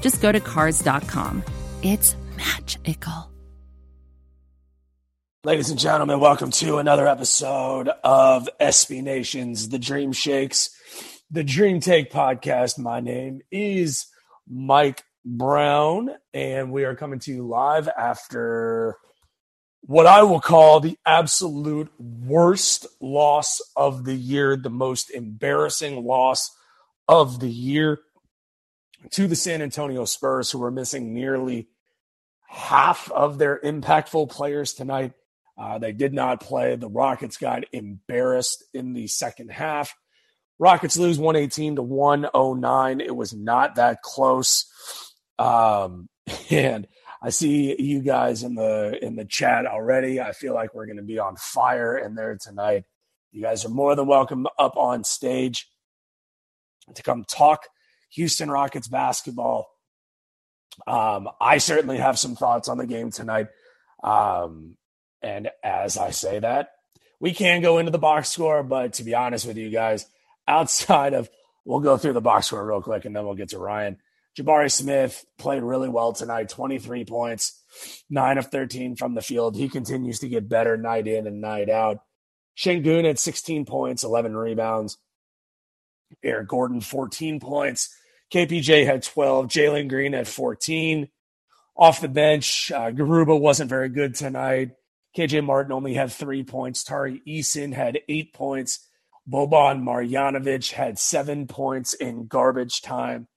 just go to cars.com. It's magical. Ladies and gentlemen, welcome to another episode of SB Nation's The Dream Shakes, the Dream Take podcast. My name is Mike Brown, and we are coming to you live after what I will call the absolute worst loss of the year, the most embarrassing loss of the year to the San Antonio Spurs, who were missing nearly half of their impactful players tonight. Uh, they did not play. The Rockets got embarrassed in the second half. Rockets lose 118 to 109. It was not that close. Um, and I see you guys in the in the chat already. I feel like we're going to be on fire in there tonight. You guys are more than welcome up on stage to come talk Houston Rockets basketball. Um, I certainly have some thoughts on the game tonight. Um, and as I say that, we can go into the box score, but to be honest with you guys, outside of we'll go through the box score real quick and then we'll get to Ryan. Jabari Smith played really well tonight, 23 points, 9 of 13 from the field. He continues to get better night in and night out. Sengun had 16 points, 11 rebounds. Eric Gordon, 14 points. KPJ had 12. Jalen Green had 14. Off the bench, uh, Garuba wasn't very good tonight. KJ Martin only had three points. Tari Eason had eight points. Boban Marjanovic had seven points in garbage time.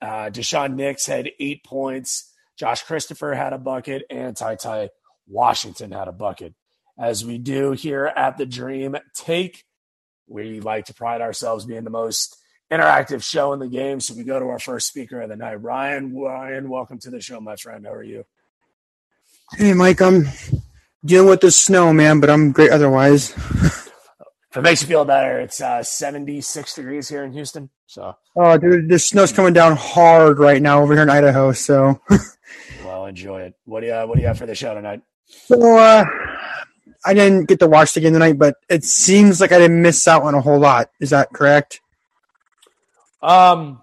Uh, Daishen Nix had eight points. Josh Christopher had a bucket, and Ty Ty Washington had a bucket. As we do here at the Dream Take, we like to pride ourselves being the most interactive show in the game. So we go to our first speaker of the night, Ryan. Ryan, welcome to the show, my friend. How are you? Hey, Mike. I'm dealing with the snow, man, but I'm great otherwise. If it makes you feel better, it's uh, 76 degrees here in Houston. So, Oh, dude, the snow's coming down hard right now over here in Idaho. So, well, enjoy it. What do you What do you have for the show tonight? so uh, I didn't get to watch the game tonight, but it seems like I didn't miss out on a whole lot. Is that correct? Um,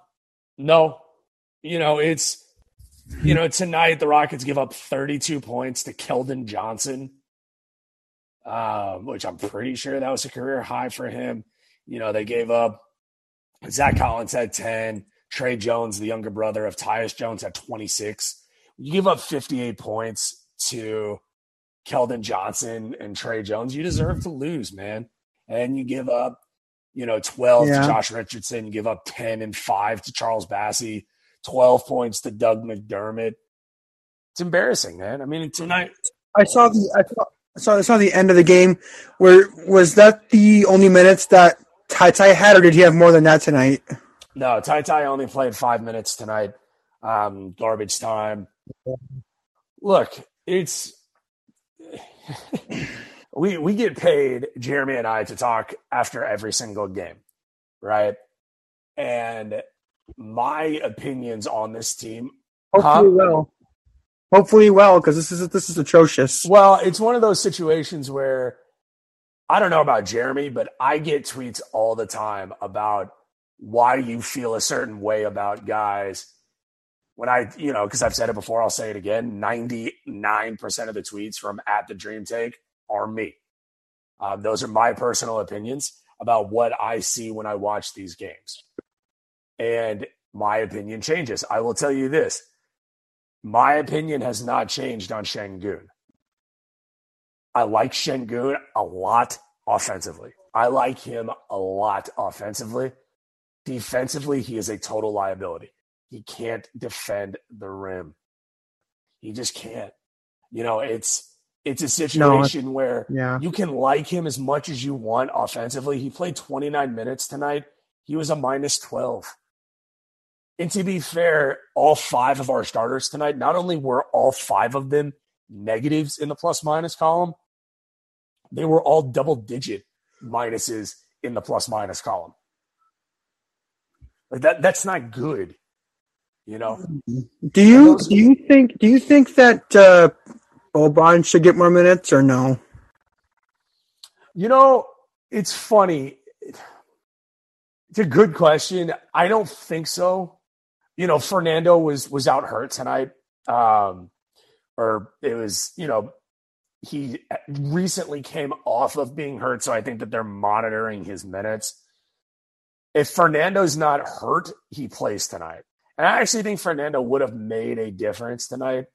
no, you know it's you know tonight the Rockets give up 32 points to Keldon Johnson, um, which I'm pretty sure that was a career high for him. You know they gave up. Zach Collins had 10. Tre Jones, the younger brother of Tyus Jones, had 26. You give up 58 points to Keldon Johnson and Tre Jones, you deserve to lose, man. And you give up, you know, 12 Yeah. to Josh Richardson, give up 10 and 5 to Charles Bassey, 12 points to Doug McDermott. It's embarrassing, man. I mean, tonight. I saw the I saw, I saw I saw the end of the game. Where was that the only minutes that Ty Ty had, or did he have more than that tonight? No, Ty Ty only played five minutes tonight. Um, garbage time. Look, it's we we get paid, Jeremy and I, to talk after every single game, right? And my opinions on this team. Hopefully, well. Hopefully, well, because this is this is atrocious. Well, it's one of those situations where I don't know about Jeremy, but I get tweets all the time about why you feel a certain way about guys. When I, you know, because I've said it before, I'll say it again 99% of the tweets from at the Dream Take are me. Um, those are my personal opinions about what I see when I watch these games. And my opinion changes. I will tell you this my opinion has not changed on Sengun. I like Sengun a lot offensively. I like him a lot offensively. Defensively, he is a total liability. He can't defend the rim. He just can't. You know, it's it's a situation no, where yeah. you can like him as much as you want offensively. He played 29 minutes tonight. He was a minus 12. And to be fair, all five of our starters tonight, not only were all five of them negatives in the plus minus column, they were all double digit minuses in the plus minus column. Like that that's not good. You know. Do you do you think do you think that uh Boban should get more minutes or no? You know, it's funny. It's a good question. I don't think so. You know, Fernando was was out hurt tonight. Um or it was, you know, he recently came off of being hurt, so I think that they're monitoring his minutes. If Fernando's not hurt, he plays tonight. And I actually think Fernando would have made a difference tonight.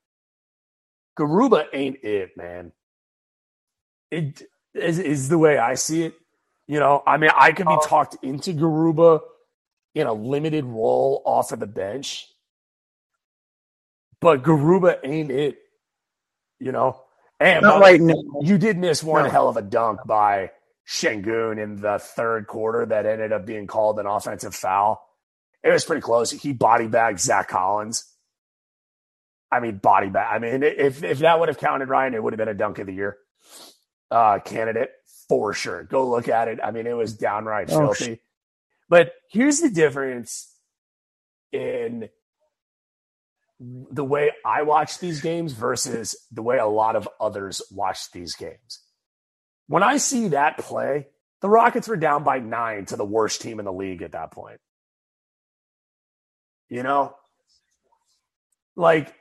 Garuba ain't it, man. It is, is the way I see it. You know, I mean, I can be oh. talked into Garuba in a limited role off of the bench, but Garuba ain't it. You know, and Not right now. you did miss one No. hell of a dunk by Sengun in the third quarter that ended up being called an offensive foul. It was pretty close. He body bagged Zach Collins. I mean, body bag. I mean, if if that would have counted, Ryan, it would have been a dunk of the year uh, candidate for sure. Go look at it. I mean, it was downright Oh, filthy. But here's the difference in the way I watch these games versus the way a lot of others watch these games. When I see that play, the Rockets were down by nine to the worst team in the league at that point. You know, like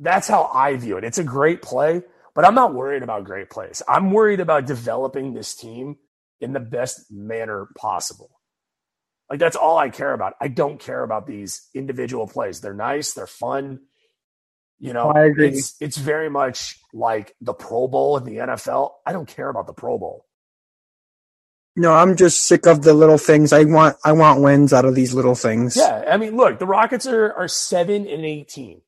that's how I view it. It's a great play, but I'm not worried about great plays. I'm worried about developing this team in the best manner possible. Like that's all I care about. I don't care about these individual plays. They're nice, they're fun. You know, I agree. it's it's very much like the Pro Bowl in the NFL. I don't care about the Pro Bowl. No, I'm just sick of the little things. I want I want wins out of these little things. Yeah, I mean, look, the Rockets are are seven and eighteen.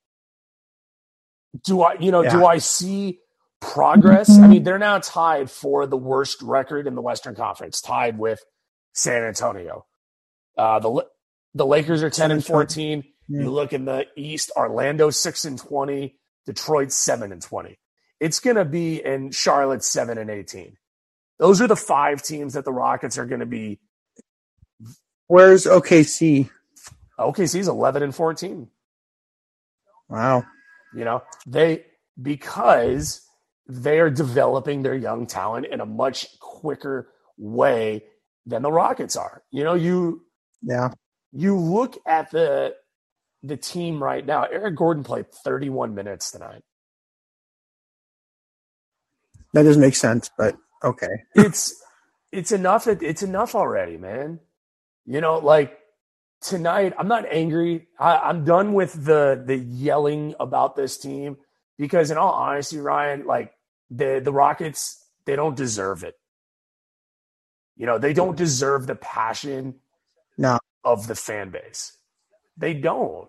Do I, you know, do I see progress? I mean, they're now tied for the worst record in the Western Conference, tied with San Antonio. Uh, the the Lakers are ten and fourteen. Yeah. You look in the East, Orlando six and twenty, Detroit seven and twenty. It's going to be in Charlotte seven and eighteen. Those are the five teams that the Rockets are going to be. Where's OKC? OKC's eleven and fourteen. Wow. You know, they because they are developing their young talent in a much quicker way than the Rockets are. You know, you Yeah. you look at the the team right now. Eric Gordon played 31 minutes tonight. That doesn't make sense, but okay. It's it's enough it's enough already, man. You know, like tonight, I'm not angry. I, I'm done with the the yelling about this team because, in all honesty, Ryan, like the the Rockets, they don't deserve it. You know, they don't deserve the passion No. of the fan base. They don't.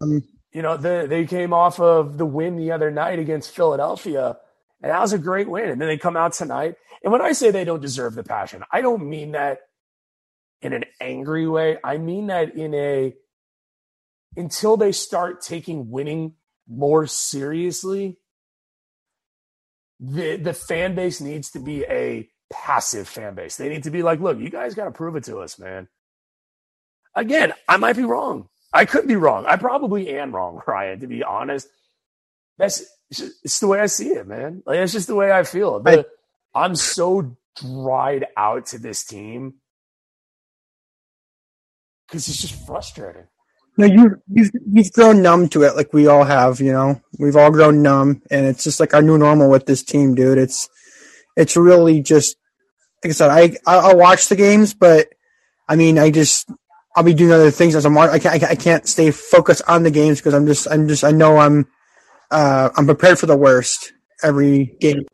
Um, You know, the, they came off of the win the other night against Philadelphia, and that was a great win. And then they come out tonight. And when I say they don't deserve the passion, I don't mean that in an angry way. I mean that in a until they start taking winning more seriously, the the fan base needs to be a passive fan base. They need to be like, look, you guys got to prove it to us, man. Again, I might be wrong. I could be wrong. I probably am wrong, Ryan. To be honest, that's it's, the way I see it, man. Like it's just the way I feel. The, I'm so dried out to this team because it's just frustrating. no, you you've you've grown numb to it, like we all have. You know, we've all grown numb, and it's just like our new normal with this team, dude. It's it's really just like I said. I I- I'll watch the games, but I mean, I just I'll be doing other things as I'm. I can't I can't- I can't stay focused on the games because I'm just I'm just I know I'm uh I'm prepared for the worst every game.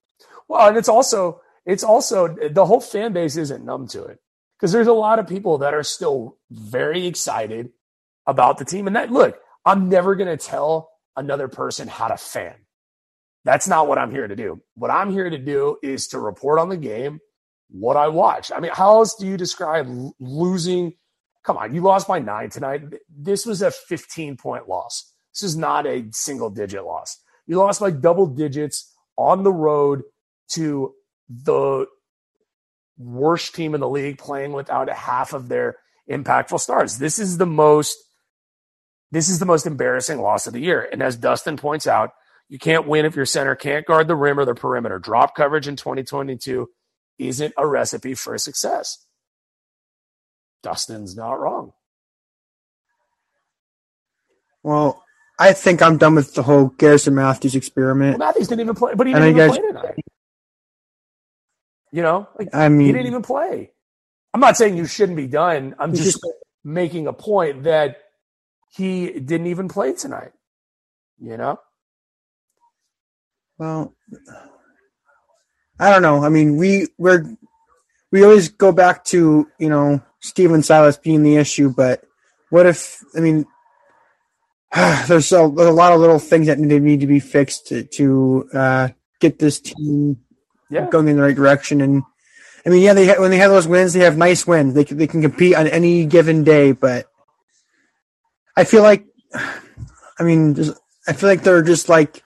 Well, and it's also it's also the whole fan base isn't numb to it because there's a lot of people that are still very excited about the team. And that look, I'm never going to tell another person how to fan. That's not what I'm here to do. What I'm here to do is to report on the game, what I watched. I mean, how else do you describe losing? Come on, you lost by nine tonight. This was a 15 point loss. This is not a single digit loss. You lost by double digits on the road to the worst team in the league playing without half of their impactful stars. This is the most this is the most embarrassing loss of the year. And as Dustin points out, you can't win if your center can't guard the rim or the perimeter. Drop coverage in 2022 isn't a recipe for success. Dustin's not wrong. Well, I think I'm done with the whole Garrison Matthews Well, experiment. Matthews didn't even play, but he didn't even play tonight. You know, like I he didn't even play. I'm not saying you shouldn't be done. I'm just just- making a point that he didn't even play tonight. You know? Well, I don't know. I mean, we we're we always go back to you know Stephen Silas being the issue, but what if I mean there's a, there's a lot of little things that need, need to be fixed to, to uh, get this team Yeah. going in the right direction. And I mean, yeah, they ha- when they have those wins, they have nice wins. They can, they can compete on any given day, but I feel like I mean, just, I feel like they're just like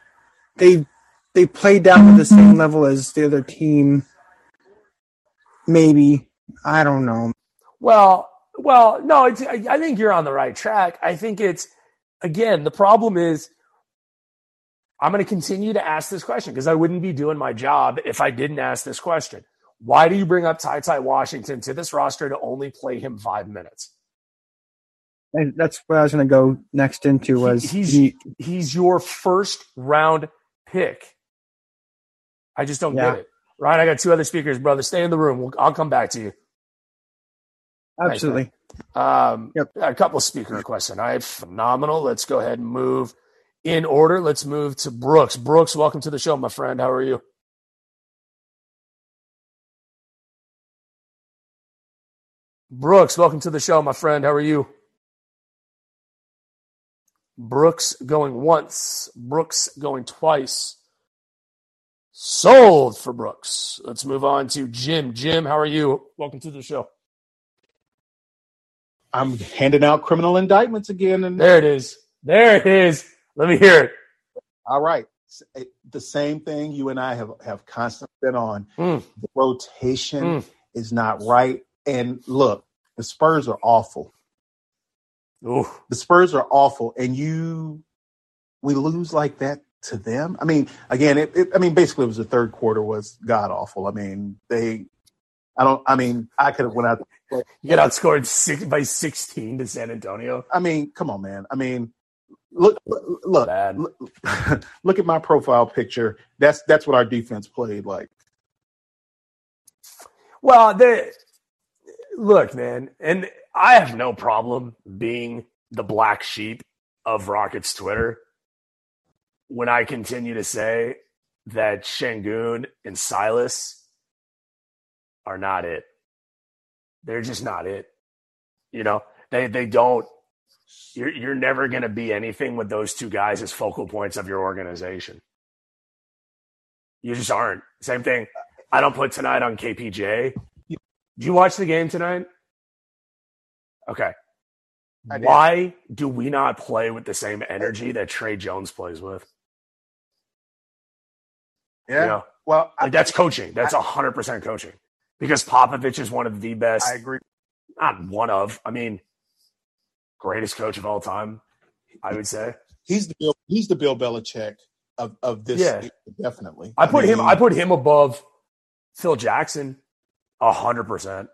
they they play down to the mm-hmm. same level as the other team. Maybe I don't know. Well, well, no, it's, I, I think you're on the right track. I think it's again the problem is I'm going to continue to ask this question because I wouldn't be doing my job if I didn't ask this question. Why do you bring up Ty Ty Washington to this roster to only play him five minutes? And that's what I was going to go next into was He- he's the- he's your first round pick. I just don't Yeah. get it. Ryan, I got two other speakers, brother. Stay in the room. We'll, I'll come back to you. absolutely. Um, Yep. A couple of speaker requests tonight. Phenomenal. Let's go ahead and move in order. Let's move to Brooks. Brooks, welcome to the show, my friend. How are you? Brooks, welcome to the show, my friend. How are you? Brooks going once. Brooks going twice. Sold for Brooks. Let's move on to Jim. Jim, how are you? Welcome to the show. I'm handing out criminal indictments again. And There it is. There it is. Let me hear it. all right, the same thing you and I have have constantly been on. Mm. The rotation Mm. is not right. And look, the Spurs are awful. Ooh. The Spurs are awful, and you we lose like that to them. I mean, again, it, it, I mean, basically, it was the third quarter was god awful. I mean, they. I don't. I mean, I could have went out. You get outscored six, by 16 to San Antonio. I mean, come on, man. I mean, look, look, look, look at my profile picture. That's that's what our defense played like. Well, the look, man, and I have no problem being the black sheep of Rockets Twitter when I continue to say that Sengun and Silas are not it. They're just not it. You know, they they don't you're you're never going to be anything with those two guys as focal points of your organization. You just aren't. Same thing. I don't put tonight on KPJ. Did you watch the game tonight? Okay. Why do we not play with the same energy that Tre Jones plays with? Yeah. You know, Well, I, that's coaching. That's hundred percent coaching. Because Popovich is one of the best. I agree. Not one of. I mean, greatest coach of all time. I would say. He's the Bill. He's the Bill Belichick of of this. Yeah. definitely. I put him. mean, I put him above Phil Jackson. A hundred percent.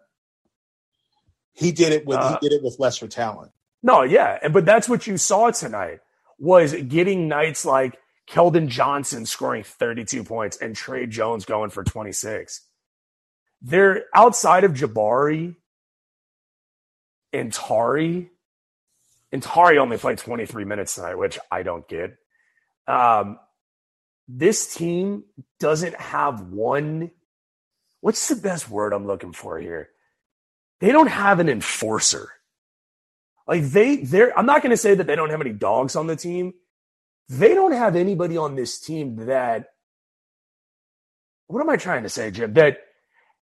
He did it with. Uh, he did it with lesser talent. No, yeah, and but that's what you saw tonight was getting nights like Keldon Johnson scoring 32 points and Tre Jones going for 26. They're outside of Jabari and Tari. And Tari only played 23 minutes tonight, which I don't get. Um, this team doesn't have one. What's the best word I'm looking for here? They don't have an enforcer. Like they, they're. I'm not going to say that they don't have any dogs on the team. They don't have anybody on this team that. What am I trying to say, Jim? That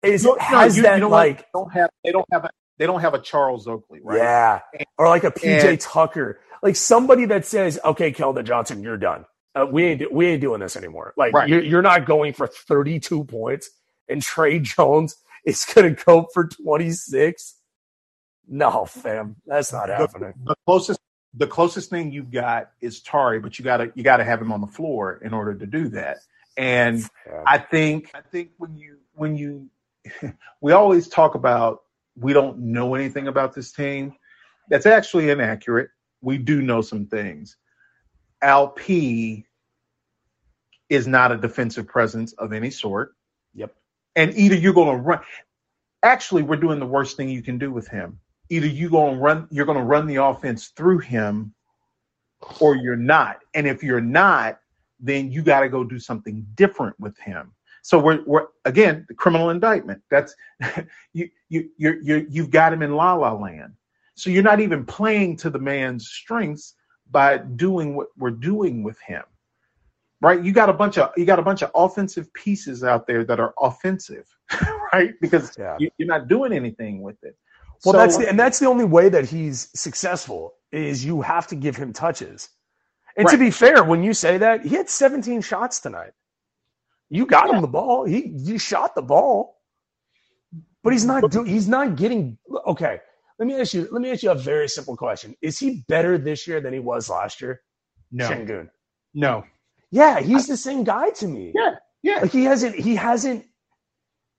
is No, no, you- that you like They don't have. They don't have. They don't have a Charles Oakley, right? yeah, or like a PJ And- Tucker, like somebody that says, "Okay, Keldon Johnson, you're done. Uh, we ain't we ain't doing this anymore. Like Right. you're, you're not going for 32 points, and Tre Jones is going to go for 26. No, fam, that's not happening. The closest. The closest thing you've got is Tari, but you got to you got to have him on the floor in order to do that. And Yeah. I think I think when you when you we always talk about we don't know anything about this team. That's actually inaccurate. We do know some things. Al P is not a defensive presence of any sort. Yep. And either you're going to run. Actually, we're doing the worst thing you can do with him. Either you going to run, you're going to run the offense through him, or you're not. And if you're not, then you got to go do something different with him. So we're, we're again the criminal indictment. That's you you you you you've got him in la la land. So you're not even playing to the man's strengths by doing what we're doing with him. Right? You got a bunch of you got a bunch of offensive pieces out there that are offensive, right? Because Yeah. you, you're not doing anything with it. Well, So- that's the, and that's the only way that he's successful is you have to give him touches. And to be fair, when you say that, he had 17 shots tonight. You got him the ball. He you shot the ball, but he's not do, he's not getting okay. Let me ask you. Let me ask you a very simple question: Is he better this year than he was last year? no, Sengun. no, Yeah, he's the same guy to me. yeah, yeah. Like he hasn't he hasn't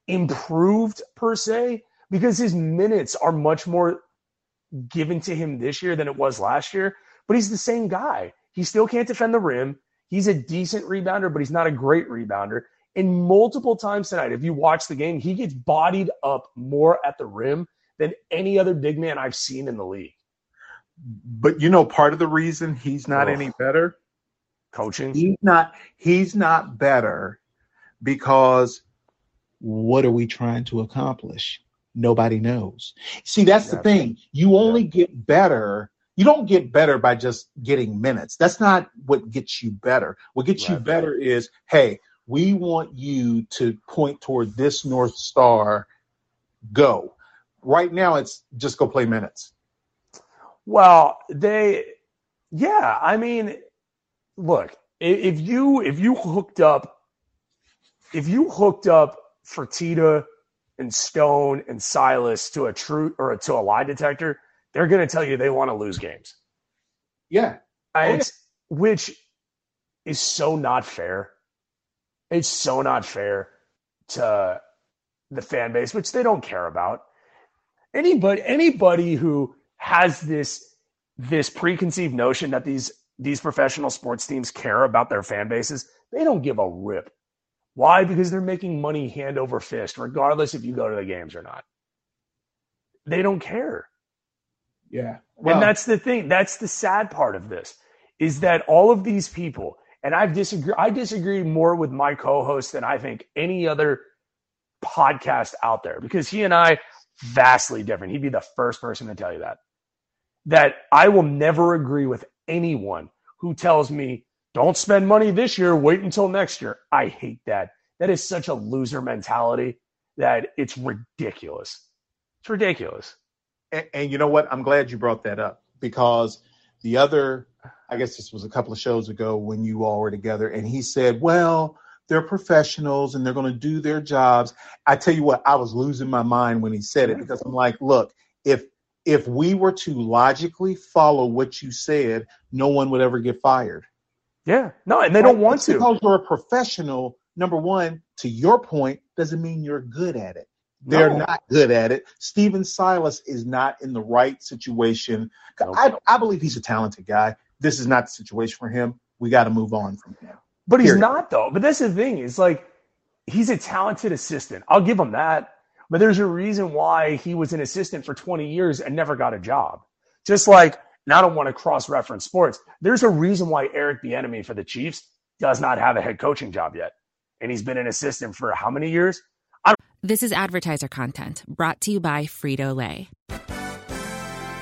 improved per se because his minutes are much more given to him this year than it was last year. But he's the same guy. He still can't defend the rim. He's a decent rebounder, but he's not a great rebounder. And multiple times tonight, if you watch the game, he gets bodied up more at the rim than any other big man I've seen in the league. But you know, part of the reason he's not Ugh. any better? Coaching. he's not he's not better because what are we trying to accomplish? Nobody knows. See that's the thing. You only get better you don't get better by just getting minutes. That's not what gets you better. What gets you better is hey we want you to point toward this north star go right now it's just go play minutes Well, they, yeah. I mean, look, if you if you hooked up, if you hooked up Fertitta and Stone and Silas to a true or to a lie detector, they're going to tell you they want to lose games. yeah Uh, yeah. Which is so not fair. It's so not fair to the fan base, which they don't care about. Anybody anybody who has this this preconceived notion that these these professional sports teams care about their fan bases, they don't give a rip. Why? Because they're making money hand over fist, regardless if you go to the games or not. They don't care yeah and that's the thing. That's the sad part of this is that all of these people, and I've disagree. I disagree more with my co-host than I think any other podcast out there because he and I vastly different. He'd be the first person to tell you that. that I will never agree with anyone who tells me, don't spend money this year, wait until next year. I hate that. That is such a loser mentality that it's ridiculous. It's ridiculous. And, and you know what? I'm glad you brought that up because the other, I guess this was a couple of shows ago when you all were together, and he said, well, they're professionals and they're going to do their jobs. I tell you what, I was losing my mind when he said it because I'm like, look, if if we were to logically follow what you said, no one would ever get fired. Yeah, no, and they don't want to. Because you're a professional, number one, to your point, doesn't mean you're good at it. They're No. not good at it. Stephen Silas is not in the right situation. I, I believe he's a talented guy. This is not the situation for him. We got to move on from him. But he's not though. But that's the thing. It's like he's a talented assistant. I'll give him that. But there's a reason why he was an assistant for 20 years and never got a job. Just like, and I don't want to cross-reference sports. There's a reason why Eric Bieniemy for the Chiefs does not have a head coaching job yet, and he's been an assistant for how many years? This is advertiser content brought to you by Frito Lay.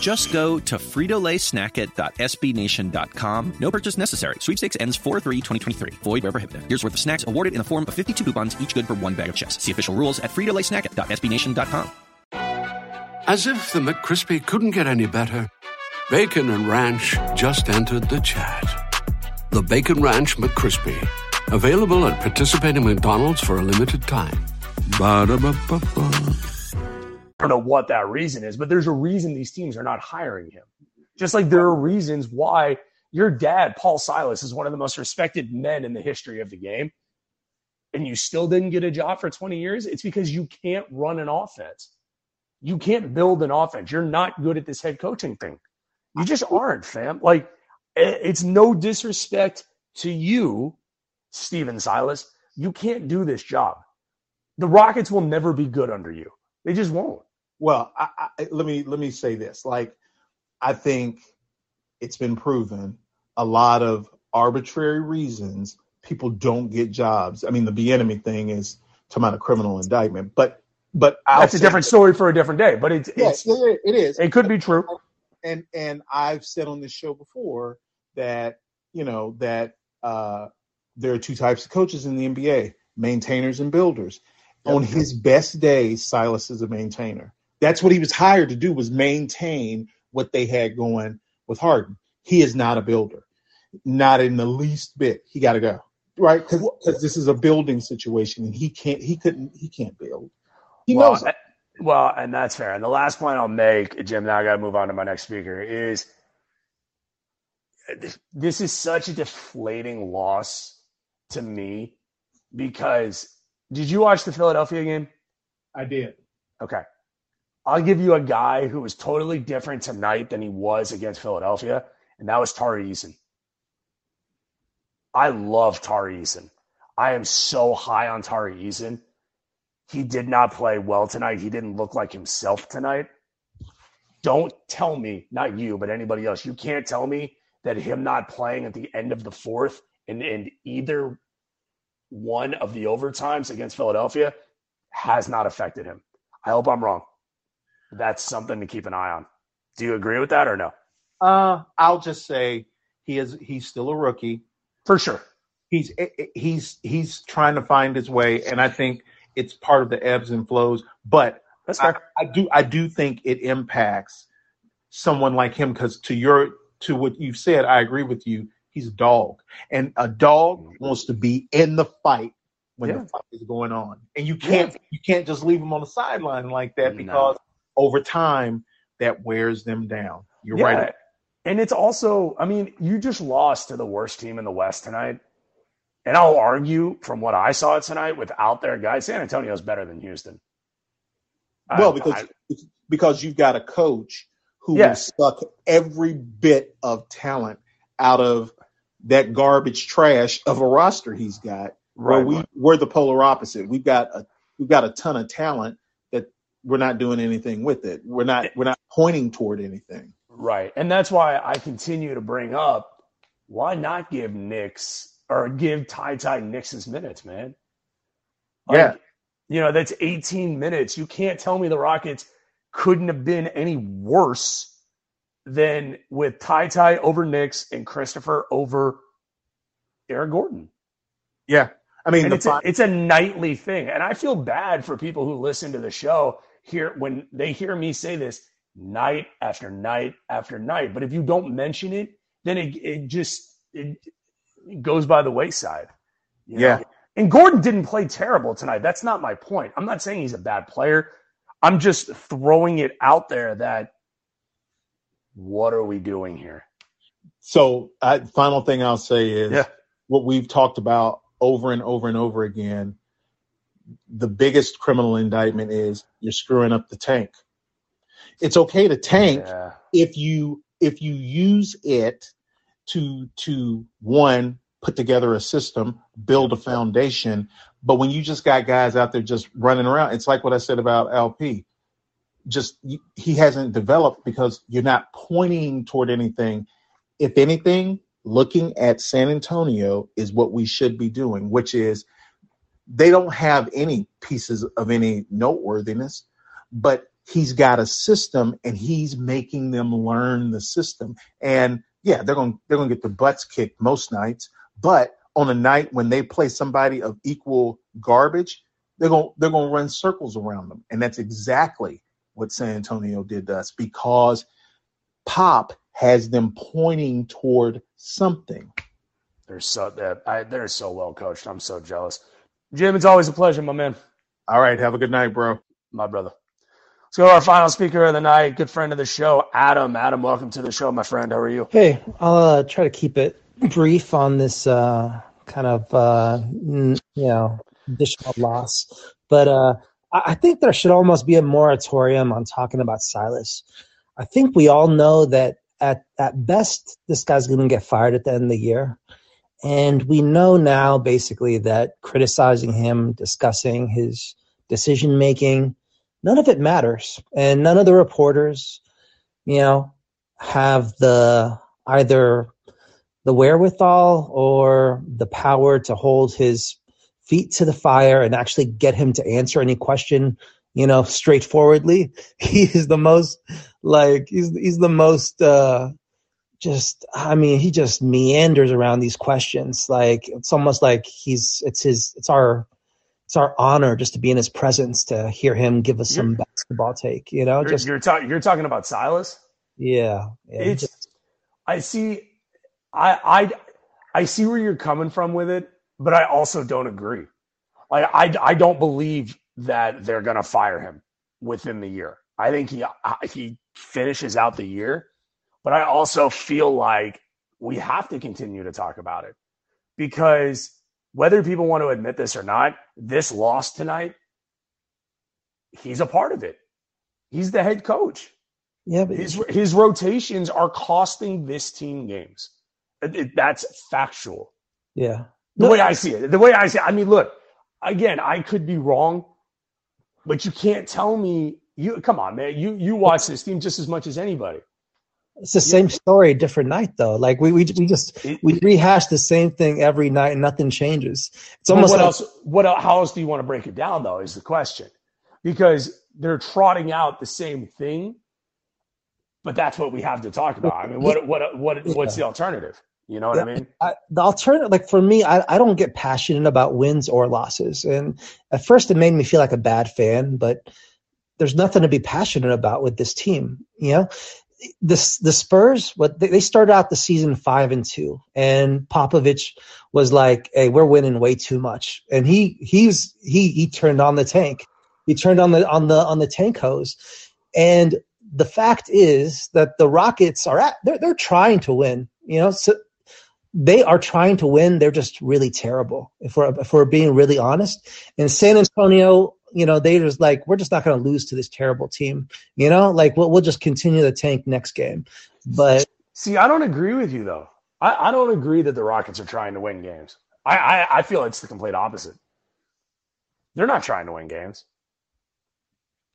Just go to fritolaysnackit.sbnation.com. No purchase necessary. Sweepstakes ends 4-3-2023. Void where prohibited. Here's worth of snacks awarded in the form of 52 coupons, each good for one bag of chips. See official rules at fritolaysnackit.sbnation.com. As if the McCrispy couldn't get any better, Bacon and Ranch just entered the chat. The Bacon Ranch McCrispy, available at participating McDonald's for a limited time. Ba-da-ba-ba-ba. Don't know what that reason is, but there's a reason these teams are not hiring him. Just like there are reasons why your dad, Paul Silas, is one of the most respected men in the history of the game, and you still didn't get a job for 20 years. It's because you can't run an offense. You can't build an offense. You're not good at this head coaching thing. You just aren't, fam. Like, it's no disrespect to you, Stephen Silas. You can't do this job. The Rockets will never be good under you. They just won't. Well, I, I, let me let me say this. Like, I think it's been proven a lot of arbitrary reasons people don't get jobs. I mean, the Bieniemy thing is talking about a criminal indictment, but but I'll That's a different this. story for a different day, but it's, Yes, it's it is. it could be true. and and I've said on this show before that you know that uh, there are two types of coaches in the NBA: maintainers and builders. On his best days, Silas is a maintainer. That's what he was hired to do was maintain what they had going with Harden. He is not a builder, not in the least bit. He got to go right because this is a building situation, and he can't. He couldn't. He can't build. He well, knows. well, and that's fair. And the last point I'll make, Jim, now I got to move on to my next speaker, is this- this is such a deflating loss to me because did you watch the Philadelphia game? I did. Okay. I'll give you a guy who was totally different tonight than he was against Philadelphia, and that was Tari Eason. I love Tari Eason. I am so high on Tari Eason. He did not play well tonight. He didn't look like himself tonight. Don't tell me, not you, but anybody else, you can't tell me that him not playing at the end of the fourth and in either one of the overtimes against Philadelphia has not affected him. I hope I'm wrong. That's something to keep an eye on. Do you agree with that or no? Uh, I'll just say he is. He's still a rookie. For sure. He's eh, eh, he's he's trying to find his way, and I think it's part of the ebbs and flows. But That's I. I do I do think it impacts someone like him because to your to what you've said, I agree with you. He's a dog, and a dog mm-hmm. wants to be in the fight when Yeah. the fight is going on, and you can't you can't just leave him on the sideline like that No. Over time that wears them down. You're Yeah. right. And it's also, I mean, you just lost to the worst team in the West tonight. And I'll argue from what I saw tonight without their guys, San Antonio's better than Houston. I- Well, because I- because you've got a coach who Yes. will suck every bit of talent out of that garbage trash of a roster he's got. Where Right, we right. we're the polar opposite. We've got a we've got a ton of talent we're not doing anything with it. We're not we're not pointing toward anything. Right. And that's why I continue to bring up why not give Nix or give Ty Ty Nix' minutes, man? Like, Yeah. You know, that's 18 minutes. You can't tell me the Rockets couldn't have been any worse than with Ty Ty over Nix and Christopher over Aaron Gordon. Yeah. I mean, it's, a, it's a nightly thing. And I feel bad for people who listen to the show here when they hear me say this night after night after night. But if you don't mention it, then it, it just it, it goes by the wayside. you know? Yeah. And Gordon didn't play terrible tonight. That's not my point. I'm not saying he's a bad player. I'm just throwing it out there that what are we doing here? So, I, final thing I'll say is Yeah. what we've talked about over and over and over again. The biggest criminal indictment is you're screwing up the tank. It's okay to tank Yeah. if you if you use it to to one put together a system, build a foundation. But when you just got guys out there just running around, it's like what I said about LP. Just he hasn't developed because you're not pointing toward anything. If anything, looking at San Antonio is what we should be doing, which is they don't have any pieces of any noteworthiness, but he's got a system and he's making them learn the system. And yeah, they're going they're going to get their butts kicked most nights, but on a night when they play somebody of equal garbage, they're going they're going to run circles around them. And that's exactly what San Antonio did to us because Pop has them pointing toward something. They're so they're, they're so well coached. I'm so jealous. Jim, it's always a pleasure, my man. All right, have a good night, bro. My brother. Let's go to our final speaker of the night, good friend of the show, Adam. Adam, welcome to the show, my friend. How are you? Hey, I'll uh, try to keep it brief on this uh, kind of uh, you know additional loss, but uh, I I think there should almost be a moratorium on talking about Silas. I think we all know that at at best this guy's going to get fired at the end of the year, and we know now basically that criticizing him, discussing his decision making, none of it matters, and none of the reporters, you know, have the either the wherewithal or the power to hold his feet to the fire and actually get him to answer any question you know straightforwardly. He is the most like he's he's the most uh just i mean he just meanders around these questions like it's almost like he's it's his it's our it's our honor just to be in his presence to hear him give us some basketball take you know You're, just you're, you're talking about Silas? yeah, yeah It's, just- I see, I, I, I see where you're coming from with it, but I also don't agree. Like, I, I don't believe that they're going to fire him within the year. I think he, he finishes out the year, but I also feel like we have to continue to talk about it because whether people want to admit this or not, this loss tonight, he's a part of it. He's the head coach. yeah but His his rotations are costing this team games. It- that's factual. yeah The way I see it. The way I see it. I mean, look, again, I could be wrong, but you can't tell me you come on, man. You you watch this team just as much as anybody. It's the same story, different night though. Like we we we just we rehash the same thing every night, and nothing changes. It's But almost what like else what how else do you want to break it down though is the question. Because they're trotting out the same thing, but that's what we have to talk about. I mean, what what what what's the alternative? You know what I mean? I, the alternative, like for me, I, I don't get passionate about wins or losses. And at first, it made me feel like a bad fan, but there's nothing to be passionate about with this team. You know, the the Spurs, what they, started out the season five and two, and Popovich was like, "Hey, we're winning way too much," and he he's he he turned on the tank, he turned on the on the on the tank hose, and the fact is that the Rockets are at they're they're trying to win, you know, so they are trying to win. They're just really terrible. If we're if we're being really honest, and San Antonio you know, they just like, we're just not going to lose to this terrible team. You know, like we'll, we'll just continue the tank next game. But see, I don't agree with you though. I, I don't agree that the Rockets are trying to win games. I, I, I feel it's the complete opposite. They're not trying to win games.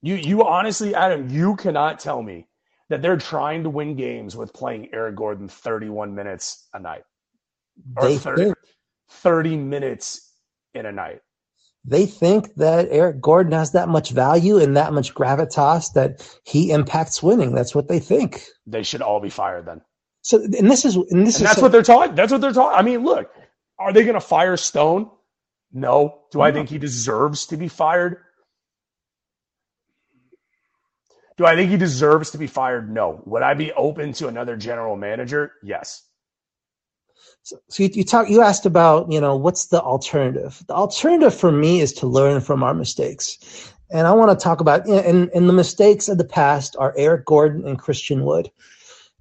You, you honestly, Adam, you cannot tell me that they're trying to win games with playing Eric Gordon 31 minutes a night or 30, 30 minutes in a night they think that Eric Gordon has that much value and that much gravitas that he impacts winning. That's what they think. They should all be fired then. So, and this is, and this and is that's so, what they're talking. That's what they're talking. I mean, look, are they going to fire Stone? No. Do I think he deserves to be fired? Do I think he deserves to be fired? No. Would I be open to another general manager? Yes. So, so you, you talk, you asked about, you know, what's the alternative? The alternative for me is to learn from our mistakes. And I want to talk about, and, and the mistakes of the past are Eric Gordon and Christian Wood.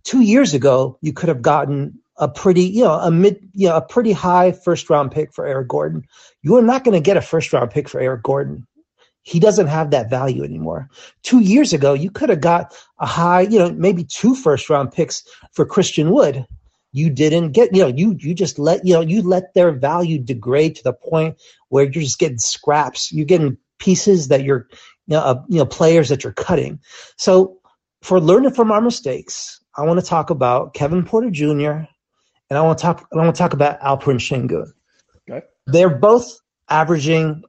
Two years ago, you could have gotten a pretty, you know, a mid, you know, a pretty high first round pick for Eric Gordon. You are not going to get a first round pick for Eric Gordon. He doesn't have that value anymore. Two years ago, you could have got a high, you know, maybe two first round picks for Christian Wood you didn't get you know you you just let you know you let their value degrade to the point where you're just getting scraps. You're getting pieces that you're you know, uh, you know players that you're cutting. So for learning from our mistakes i want to talk about kevin porter jr and i want to talk i want to talk about alperen sengun. Okay. they're both averaging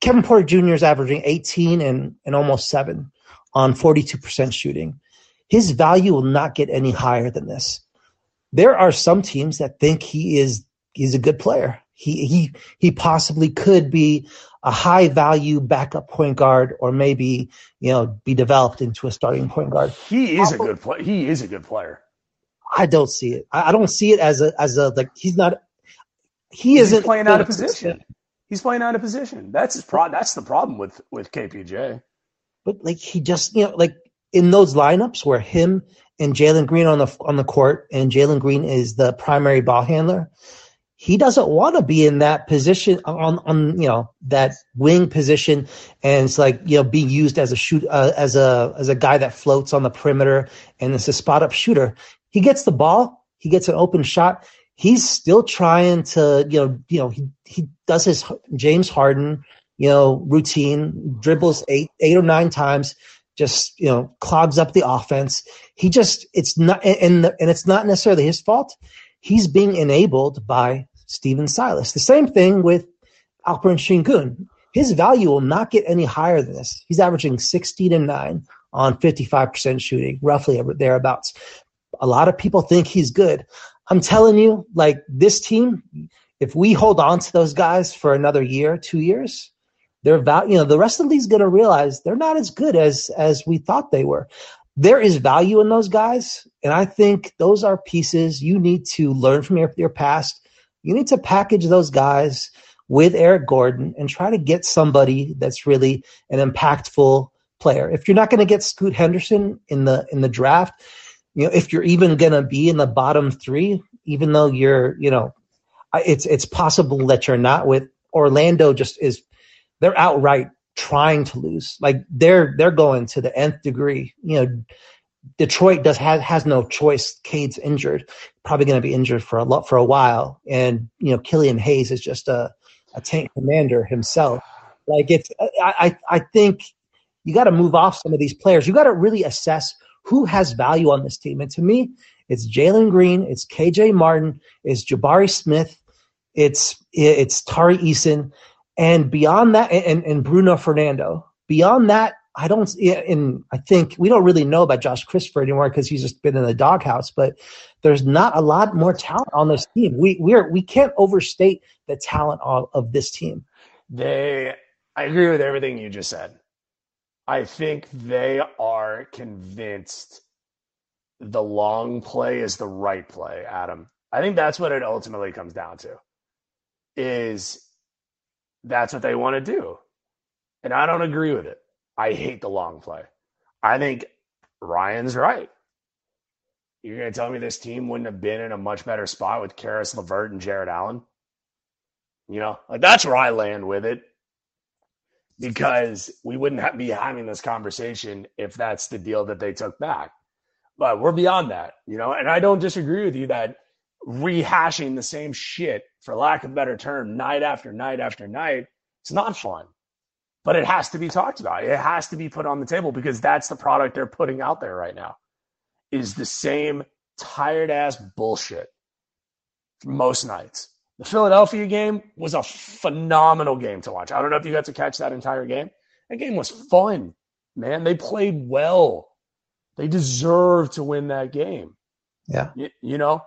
kevin porter jr is averaging 18 and, and almost 7 on 42% shooting. His value will not get any higher than this there are some teams that think he is he's a good player. He he he possibly could be a high value backup point guard, or maybe you know be developed into a starting point guard. He is a good player. He is a good player. I don't see it. I, I don't see it as a as a like he's not. He He's isn't playing out of position. He's playing out of position. That's his pro. That's the problem with with KPJ. But like he just you know like in those lineups where him and Jalen Green on the on the court, and Jalen Green is the primary ball handler. He doesn't want to be in that position on on you know that wing position, and it's like you know being used as a shoot uh, as a as a guy that floats on the perimeter and is a spot up shooter. He gets the ball, he gets an open shot. He's still trying to you know you know he he does his James Harden you know routine, dribbles eight eight or nine times just you know clogs up the offense. He just it's not and and it's not necessarily his fault. He's being enabled by Stephen Silas. The same thing with Alperen Sengun. His value will not get any higher than this. He's averaging 16 and 9 on 55% shooting, roughly thereabouts. A lot of people think he's good. I'm telling you, like this team, if we hold on to those guys for another year, two years, they're you know the rest of the league's going to realize they're not as good as as we thought they were. There is value in those guys and i think those are pieces you need to learn from your, your past. You need to package those guys with eric gordon and try to get somebody that's really an impactful player. If you're not going to get scoot henderson in the in the draft you know if you're even going to be in the bottom three even though you're you know it's it's possible that you're not with orlando just is they're outright trying to lose. Like they're they're going to the nth degree. You know, Detroit does has has no choice. Cade's injured, probably going to be injured for a lot for a while, and you know Killian Hayes is just a a tank commander himself. Like it's I I, I think you got to move off some of these players. You got to really assess who has value on this team. And to me, it's Jalen Green, it's KJ Martin, it's Jabari Smith, it's it's Tari Eason and beyond that, and, and Bruno Fernando. Beyond that, I don't. And I think we don't really know about Josh Christopher anymore because he's just been in the doghouse. But there's not a lot more talent on this team. We we're we can't overstate the talent of, of this team. They, I agree with everything you just said. I think they are convinced the long play is the right play, Adam. I think that's what it ultimately comes down to. Is that's what they want to do. And I don't agree with it. I hate the long play. I think Ryan's right. You're going to tell me this team wouldn't have been in a much better spot with Caris LeVert and Jarrett Allen? You know, like that's where I land with it because we wouldn't have, be having this conversation if that's the deal that they took back. But we're beyond that, you know, and I don't disagree with you that rehashing the same shit, for lack of a better term, night after night after night, it's not fun. But it has to be talked about. It has to be put on the table because that's the product they're putting out there right now. Is the same tired ass bullshit most nights. The Philadelphia game was a phenomenal game to watch. I don't know if you got to catch that entire game. That game was fun, man. They played well. They deserve to win that game. Yeah. You, you know?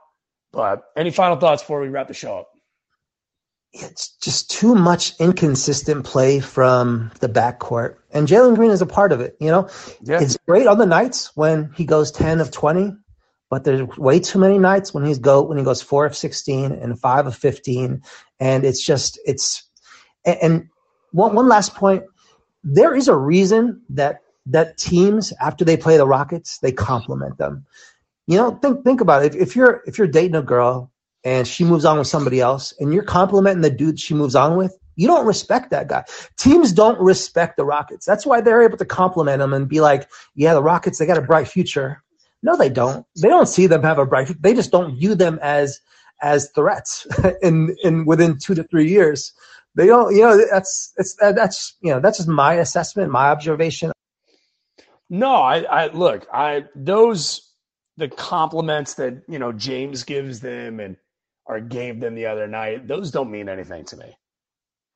But any final thoughts before we wrap the show up? It's just too much inconsistent play from the backcourt. And Jalen Green is a part of it. You know, yeah. it's great on the nights when he goes 10 of 20, but there's way too many nights when he's go when he goes four of 16 and five of 15. And it's just it's and one one last point. There is a reason that that teams after they play the Rockets, they compliment them. You know, think think about it. If, if you're if you're dating a girl and she moves on with somebody else and you're complimenting the dude she moves on with, you don't respect that guy. Teams don't respect the Rockets. That's why they're able to compliment them and be like, yeah, the Rockets, they got a bright future. No, they don't. They don't see them have a bright. They just don't view them as as threats in in within two to three years. They don't, you know, that's it's that's you know, that's just my assessment, my observation. No, I, I look, I those the compliments that you know James gives them and or gave them the other night, those don't mean anything to me.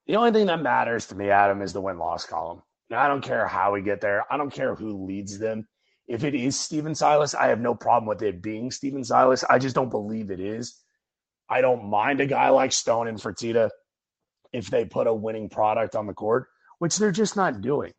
The only thing that matters to me, Adam, is the win loss column. Now, I don't care how we get there. I don't care who leads them. If it is Stephen Silas, I have no problem with it being Stephen Silas. I just don't believe it is. I don't mind a guy like Stone and Fertitta if they put a winning product on the court, which they're just not doing.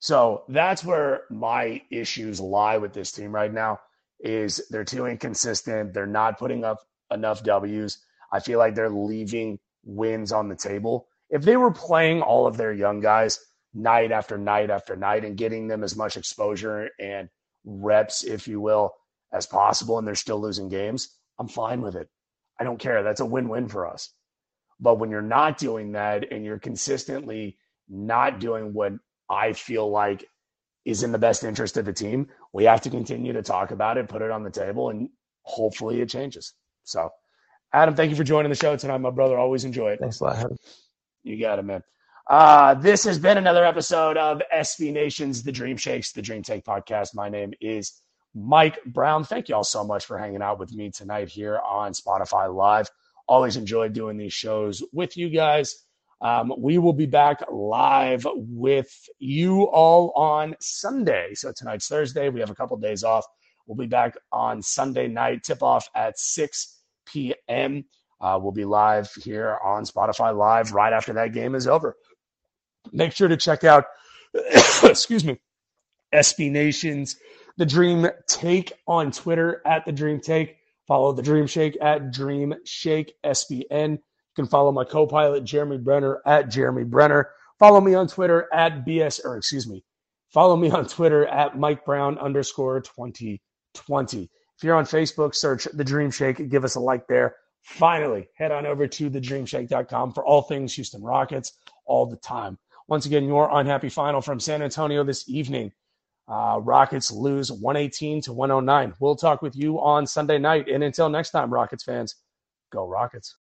So that's where my issues lie with this team right now is they're too inconsistent. They're not putting up enough W's. I feel like they're leaving wins on the table. If they were playing all of their young guys night after night after night and getting them as much exposure and reps, if you will, as possible, and they're still losing games, I'm fine with it. I don't care. That's a win win for us. But when you're not doing that and you're consistently not doing what I feel like is in the best interest of the team, we have to continue to talk about it, put it on the table, and hopefully it changes. So, Adam, thank you for joining the show tonight, my brother. Always enjoy it. Thanks a lot. You got it, man. Uh, this has been another episode of SB Nation's The Dream Shakes, the Dream Take podcast. My name is Mike Brown. Thank you all so much for hanging out with me tonight here on Spotify Live. Always enjoy doing these shows with you guys. Um, we will be back live with you all on Sunday. So tonight's Thursday. We have a couple days off. We'll be back on Sunday night, tip off at 6 p.m. Uh, we'll be live here on Spotify Live right after that game is over. Make sure to check out, excuse me, SB Nations, The Dream Take on Twitter at The Dream Take. Follow The Dream Shake at Dream Shake SBN. Can follow my co pilot, Jeremy Brener, at Jeremy Brener. Follow me on Twitter at BS, or excuse me, follow me on Twitter at Mike Brown underscore 2020. If you're on Facebook, search The Dream Shake, give us a like there. Finally, head on over to thedreamshake.com for all things Houston Rockets all the time. Once again, your unhappy final from San Antonio this evening. Uh, Rockets lose 118 to 109. We'll talk with you on Sunday night. And until next time, Rockets fans, go Rockets.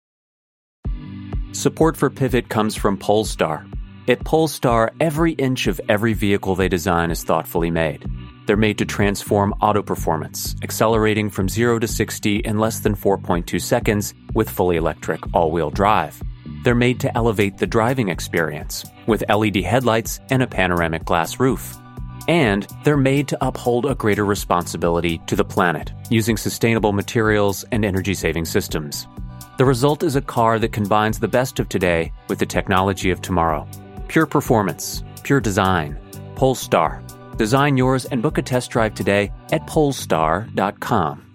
Support for Pivot comes from Polestar. At Polestar, every inch of every vehicle they design is thoughtfully made. They're made to transform auto performance, accelerating from 0 to 60 in less than 4.2 seconds with fully electric all wheel drive. They're made to elevate the driving experience with LED headlights and a panoramic glass roof. And they're made to uphold a greater responsibility to the planet using sustainable materials and energy saving systems. The result is a car that combines the best of today with the technology of tomorrow. Pure performance, pure design. Polestar Design yours and book a test drive today at polestar.com.